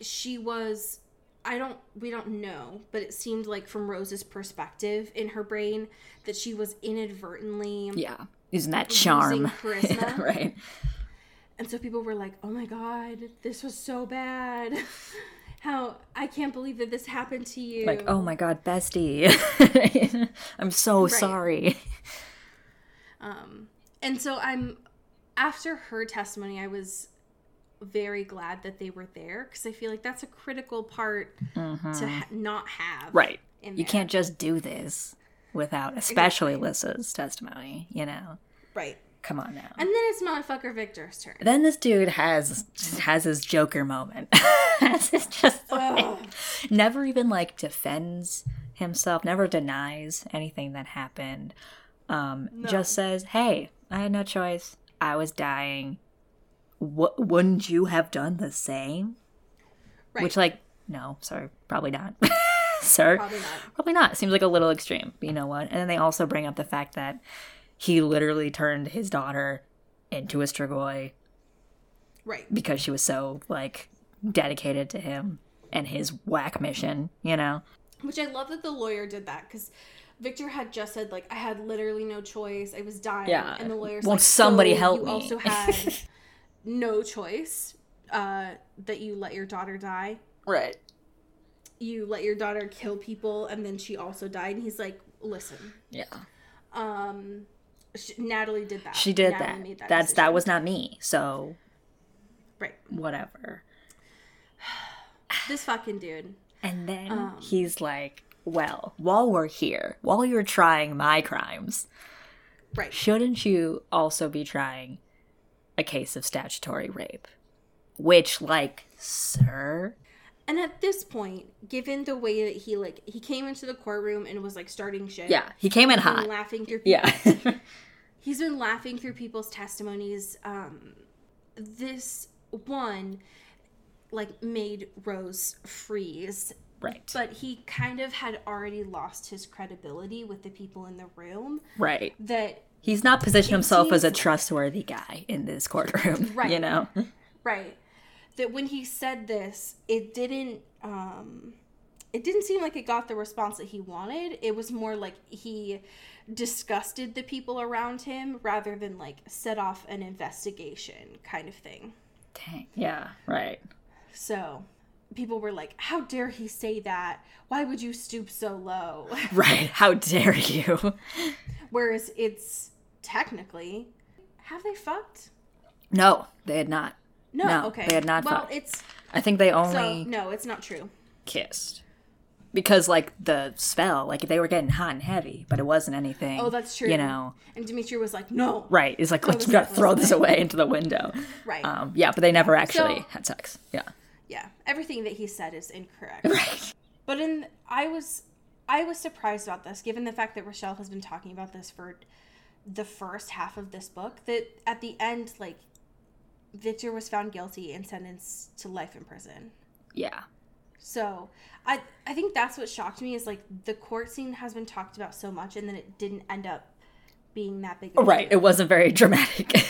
she was I don't we don't know, but it seemed like from Rose's perspective in her brain that she was inadvertently yeah Isn't that charm charisma. right and so people were like, "Oh my god, this was so bad." How I can't believe that this happened to you. like oh my god bestie i'm so sorry Um, and so I'm after her testimony, I was very glad that they were there because I feel like that's a critical part to ha- not have. Mm-hmm. right you can't just do this without especially lissa's testimony you know right. come on now And then it's motherfucker Victor's turn. then this dude has has his joker moment it's just like Ugh. never even like defends himself never denies anything that happened um just says hey i had no choice i was dying w- wouldn't you have done the same Right. which like no sorry probably not sir Probably not. Probably not. Seems like a little extreme. But you know what? And then they also bring up the fact that he literally turned his daughter into a Strigoi Right. because she was so like dedicated to him and his whack mission, you know? Which I love that the lawyer did that because Victor had just said like I had literally no choice. I was dying. Yeah. And the lawyer's Won't like, somebody "So help you me?" also had no choice. Uh, that you let your daughter die. Right. You let your daughter kill people, and then she also died. And he's like, "Listen, Yeah. um, sh- Natalie did that. She did Natalie that. made That's decision." that was not me. So right. whatever. This fucking dude. And then Um. he's like, "Well, while we're here, while you're trying my crimes, Right. shouldn't you also be trying a case of statutory rape?" Which, like, sir, And at this point, given the way that he like he came into the courtroom and was like starting shit. yeah, he came in hot. laughing through Yeah, he's been laughing through people's testimonies um this one like made rose freeze right, but he kind of had already lost his credibility with the people in the room right. that He's not positioned himself as a trustworthy guy in this courtroom, Right. You know, right that when he said this it didn't um it didn't seem like it got the response that he wanted it was more like he disgusted the people around him rather than like set off an investigation kind of thing Dang. Yeah, right. So, people were like, "How dare he say that? Why would you stoop so low?" Right. How dare you? Whereas it's technically, have they fucked? No, they had not. No, No, okay. they had not Well, fucked. it's I think they so only no, it's not true. kissed. Because like the spell, like they were getting hot and heavy, but it wasn't anything. Oh, that's true. You know, And Dimitri was like, "No." right? It's like let's gotta throw this away into the window. Right. Um, yeah, but they never actually So- had sex. Yeah. Yeah, everything that he said is incorrect. Right. But in I was I was surprised about this, given the fact that Richelle has been talking about this for the first half of this book. That at the end, like Victor was found guilty and sentenced to life in prison. Yeah. So I I think that's what shocked me is like the court scene has been talked about so much, and then it didn't end up being that big. Of a Right. It wasn't very dramatic.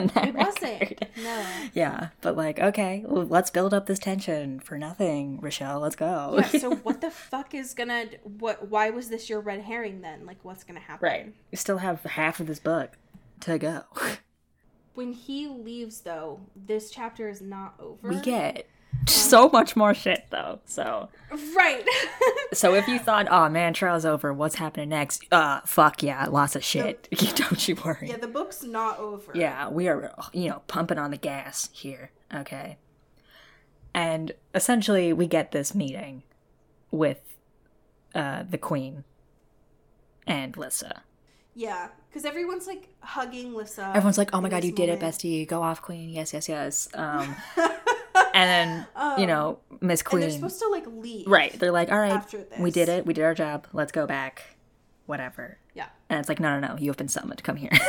In that It wasn't. No. Yeah, but like, okay, well, let's build up this tension for nothing, Richelle. Let's go. Yeah, so what the fuck is gonna what why was this your red herring then? Like what's gonna happen? right. We still have half of this book to go. When he leaves though, this chapter is not over. We get so much more shit though. So, Right. so if you thought, oh man, trial's over, what's happening next? Uh, fuck yeah, lots of shit. Don't you worry. yeah, the book's not over. Yeah, we are, you know, pumping on the gas here. Okay. And essentially, we get this meeting with uh, the queen and Lissa. Yeah. Because everyone's like hugging Lissa. Everyone's like, "Oh my god, you did it, moment. bestie! Go off, queen! Yes, yes, yes." Um, and then you know, Miss Queen. And they're supposed to like leave. right? They're like, "All right, we did it. We did our job. Let's go back. Whatever." Yeah. And it's like, "No, no, no! You have been summoned. Come here."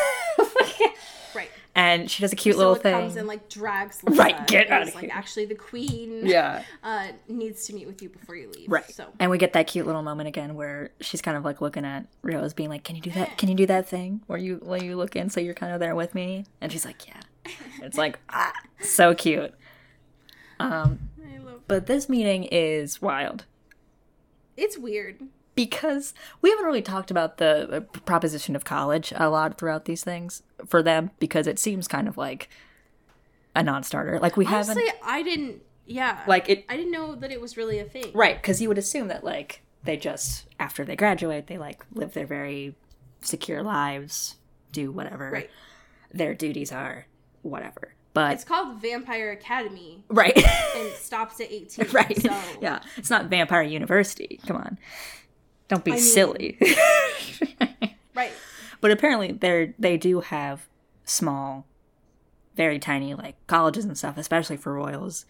Right. and she does a cute Priscilla little thing. comes and like drags Lissa. Right, get outta is, Like here. actually, the queen. yeah. Uh, needs to meet with you before you leave. Right. So. And we get that cute little moment again where she's kind of like looking at Rose being like, Can you do that? Can you do that thing where you where you look in so you're kind of there with me? And she's like, Yeah. It's like ah, so cute. Um I love. but this meeting is wild It's weird. because we haven't really talked about the uh, proposition of college a lot throughout these things for them because it seems kind of like a non-starter. Like we haven't I didn't. Yeah. like it I didn't know that it was really a thing. Right, because you would assume that like they just after they graduate, they like live their very secure lives, do whatever Right. their duties are, whatever. But It's called Vampire Academy right, and it stops at 18. right, So yeah, it's not Vampire University. Come on, don't be I mean- silly. Right. but apparently, they they do have small, very tiny like colleges and stuff, especially for royals,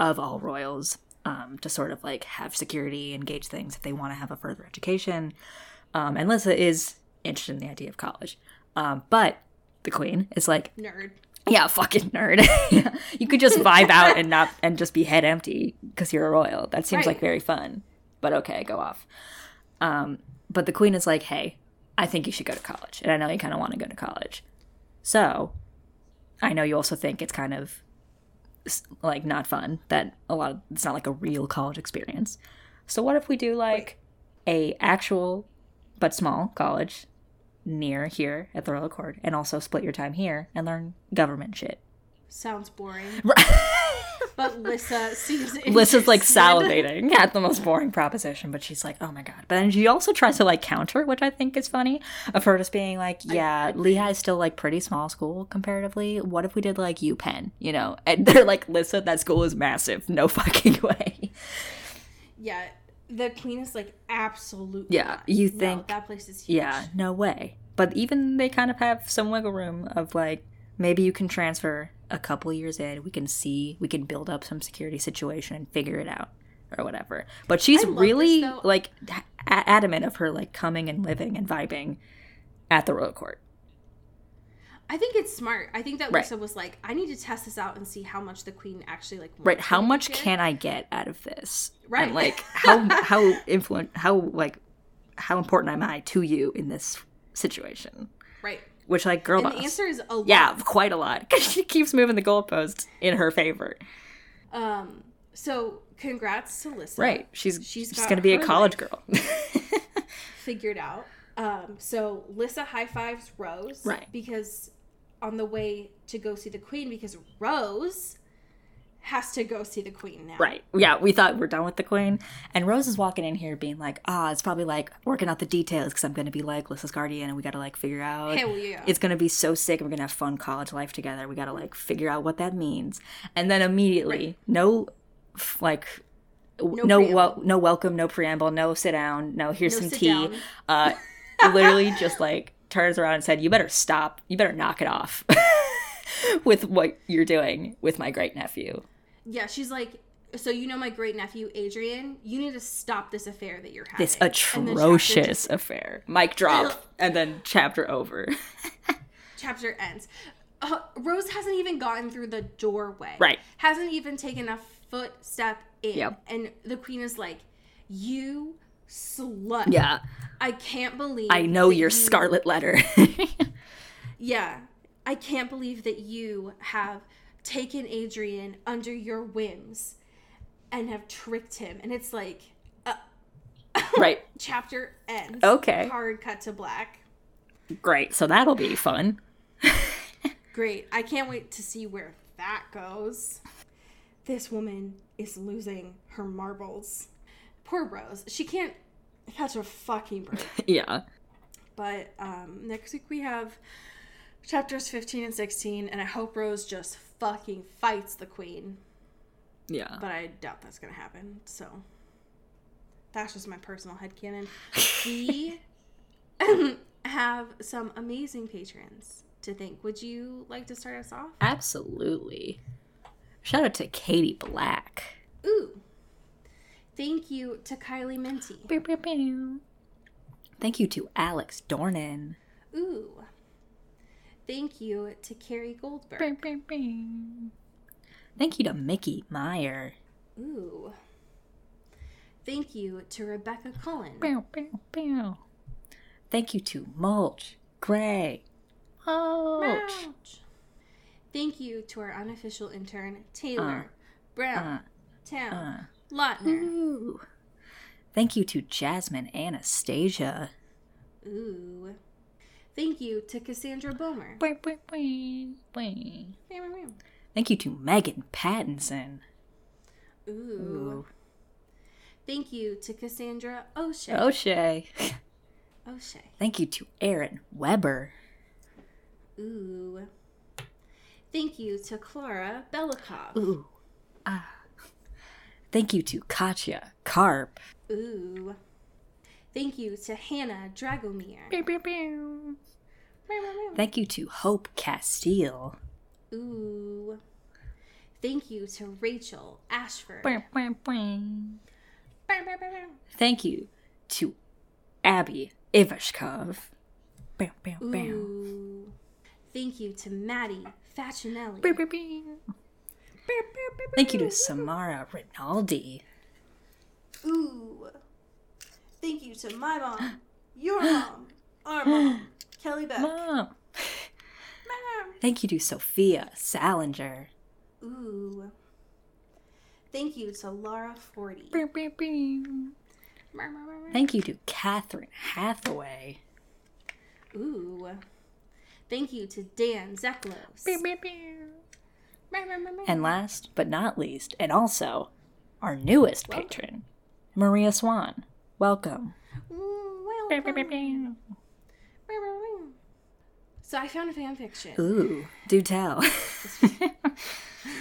of all royals, um, to sort of like have security, engage things if they want to have a further education. Um, and Lissa is interested in the idea of college, um, but the queen is like, Nerd. Yeah, fucking nerd. you could just vibe out and not and just be head empty because you're a royal. That seems like very fun. But okay, go off. Um, but the queen is like, hey, I think you should go to college, and I know you kind of want to go to college. So, I know you also think it's kind of like not fun that a lot of it's not like a real college experience. So what if we do like a actual but small college near here at the Royal Court and also split your time here and learn government shit. Sounds boring. But Lissa seems Lissa's like salivating at the most boring proposition, but she's like, oh my god. But then she also tries to like counter, which I think is funny, of her just being like, yeah, Lehigh's still like pretty small school comparatively. What if we did like UPenn, you know? And they're like, Lissa, that school is massive. No fucking way. Yeah. The queen is like absolutely. Yeah, not. you No, think- that place is huge. Yeah, no way. But even they kind of have some wiggle room of like maybe you can transfer a couple years in, we can see, we can build up some security situation and figure it out or whatever. But she's really this, like a- adamant of her like coming and living and vibing at the royal court. I think it's smart. I think that Right. Lissa was like, I need to test this out and see how much the queen actually like. Right, how much can I get out of this? Right. And like how how influent how like how important am I to you in this situation? Right. Which like girl And boss. the answer is a lot. Yeah, quite a lot. Because she keeps moving the goalposts in her favor. Um. So congrats to Lissa. Right. She's She's she's, gonna be a college girl. Figured out. Um. So Lissa high fives Rose. Right. Because on the way to go see the queen, because Rose has to go see the queen now. Right. Yeah, we thought we're done with the queen. And Rose is walking in here being like, ah, it's probably like working out the details because I'm going to be like Lissa's guardian and we got to like figure out. Hell yeah. It's going to be so sick we're going to have fun college life together. We got to like figure out what that means. And then immediately, no, like, no, wel- no welcome, no preamble, no sit down, no here's No some tea. Uh, literally just like turns around and said, you better stop. You better knock it off with what you're doing with my great nephew. Yeah, she's like, so you know my great nephew Adrian, you need to stop this affair that you're having. this And the chapter atrocious just- affair. Mic drop, and then chapter over. chapter ends. Uh, Rose hasn't even gotten through the doorway. Right. Hasn't even taken a footstep in. Yep. And the queen is like, "You slut! yeah, I can't believe I know your you- scarlet letter. Yeah, I can't believe that you have taken Adrian under your whims and have tricked him." And it's like, uh, right, chapter ends. Okay. Hard cut to black. great. So that'll be fun. Great. I can't wait to see where that goes. This woman is losing her marbles. Poor Rose. She can't catch a fucking break. Yeah, but um, next week we have chapters 15 and 16, and I hope Rose just fucking fights the queen. yeah. But I doubt that's gonna happen. So that's just my personal headcanon. We have some amazing patrons to thank. Would you like to start us off? Absolutely. Shout out to Katie Black. Ooh. Thank you to Kylie Minty. Thank you to Alex Dornan. Ooh. Thank you to Carrie Goldberg. Thank you to Mickey Meyer. Ooh. Thank you to Rebecca Cullen. Thank you to Mulch Gray. Mulch. Ouch. Thank you to our unofficial intern, Taylor Brown uh, Town uh. Lautner. Ooh. Thank you to Jasmine Anastasia. Ooh. Thank you to Cassandra Bomer. Thank you to Megan Pattinson. Ooh. Thank you to Cassandra O'Shea. O'Shea. O'Shea. Thank you to Aaron Weber. Ooh. Thank you to Clara Belikov. Ooh. Ah. Thank you to Katya Karp. Ooh. Thank you to Hannah Dragomir. Beep, beep, beep. Thank you to Hope Castile. Ooh. Thank you to Rachel Ashford. Beep beep beep. Thank you to Abby Ivashkov. Ooh. Thank you to Maddie Facinelli. Thank you to Samara Rinaldi. Ooh. Thank you to my mom, your mom, our mom, Kelly Beck. Mom. Mom. Thank you to Sophia Salinger. Ooh. Thank you to Laura Forty. Thank you to Catherine Hathaway. Ooh. Thank you to Dan Zeklos. And last but not least, and also our newest patron, Maria Swan. Welcome. Welcome. So I found a fan fiction. Ooh, do tell.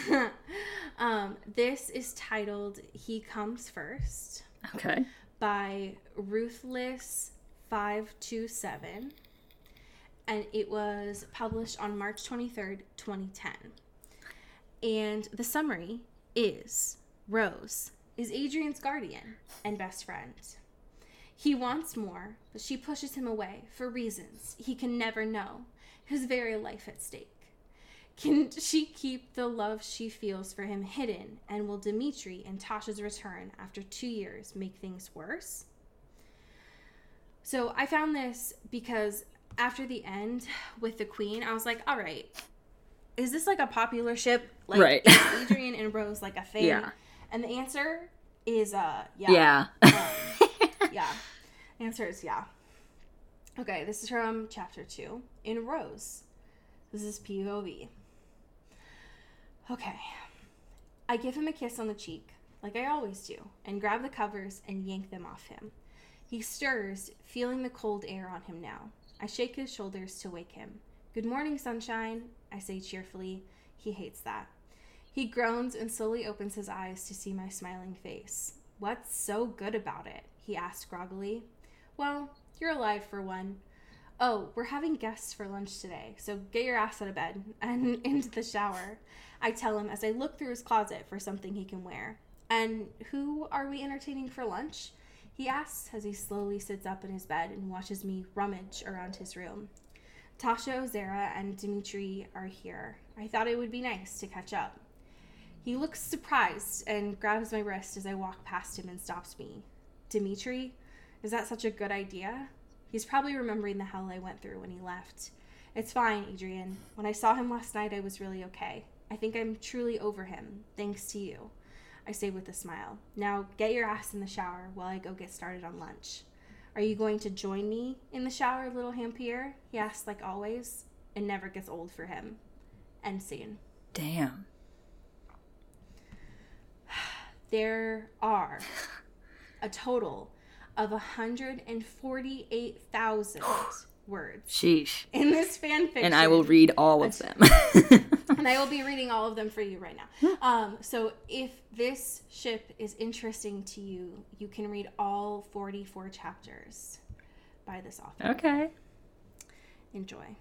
um, this is titled "He Comes First okay. by Ruthless Five Two Seven, and it was published on March twenty third, twenty ten. And the summary is: Rose is Adrian's guardian and best friend. He wants more, but she pushes him away for reasons he can never know, his very life at stake. Can she keep the love she feels for him hidden, and will Dimitri and Tasha's return after two years make things worse? So I found this because after the end with the queen, I was like, all right, is this like a popular ship? Like, Right. is Adrian and Rose like a thing? Yeah. And the answer is uh, yeah. Yeah. Um, yeah. Answer is yeah. Okay, this is from chapter two in Rose. This is POV. Okay. I give him a kiss on the cheek, like I always do, and grab the covers and yank them off him. He stirs, feeling the cold air on him now. I shake his shoulders to wake him. Good morning, sunshine, I say cheerfully. He hates that. He groans and slowly opens his eyes to see my smiling face. What's so good about it? he asks groggily. Well, you're alive for one. Oh, we're having guests for lunch today, so get your ass out of bed and into the shower. I tell him as I look through his closet for something he can wear. And who are we entertaining for lunch? He asks as he slowly sits up in his bed and watches me rummage around his room. Tasha Ozera and Dimitri are here. I thought it would be nice to catch up. He looks surprised and grabs my wrist as I walk past him and stops me. Dimitri? Is that such a good idea? He's probably remembering the hell I went through when he left. It's fine, Adrian. When I saw him last night, I was really okay. I think I'm truly over him, thanks to you. I say with a smile. Now get your ass in the shower while I go get started on lunch. Are you going to join me in the shower, little dhampir? He asks like always. It never gets old for him. End scene. Damn. There are a total of 148,000 words Sheesh. in this fan fiction. And I will read all of them. and I will be reading all of them for you right now. Um, so if this ship is interesting to you, you can read all 44 chapters by this author. okay. Enjoy.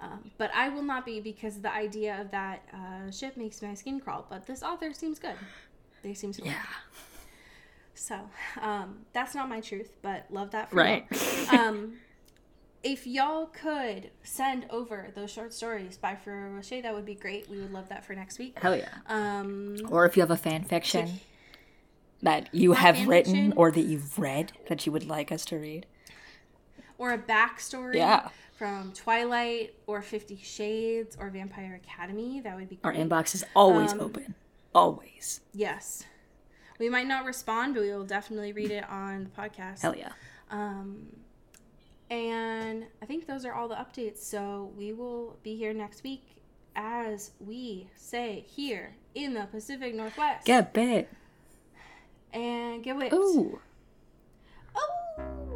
Um, but I will not be because the idea of that uh, ship makes my skin crawl. But this author seems good. They seem to. Yeah. So um, that's not my truth, but love that for Right. Um, if y'all could send over those short stories by Ferrero Rocher, that would be great. We would love that for next week. Hell yeah. Um, Or if you have a fan fiction that you have written fiction? or that you've read that you would like us to read. or a backstory Yeah. from Twilight or Fifty Shades or Vampire Academy, that would be Our inbox is always Um, open. Always. Yes. We might not respond, but we will definitely read it on the podcast. Hell yeah. Um, and I think those are all the updates. So we will be here next week, as we say here in the Pacific Northwest. Get bit. and get whipped. Ooh. Oh.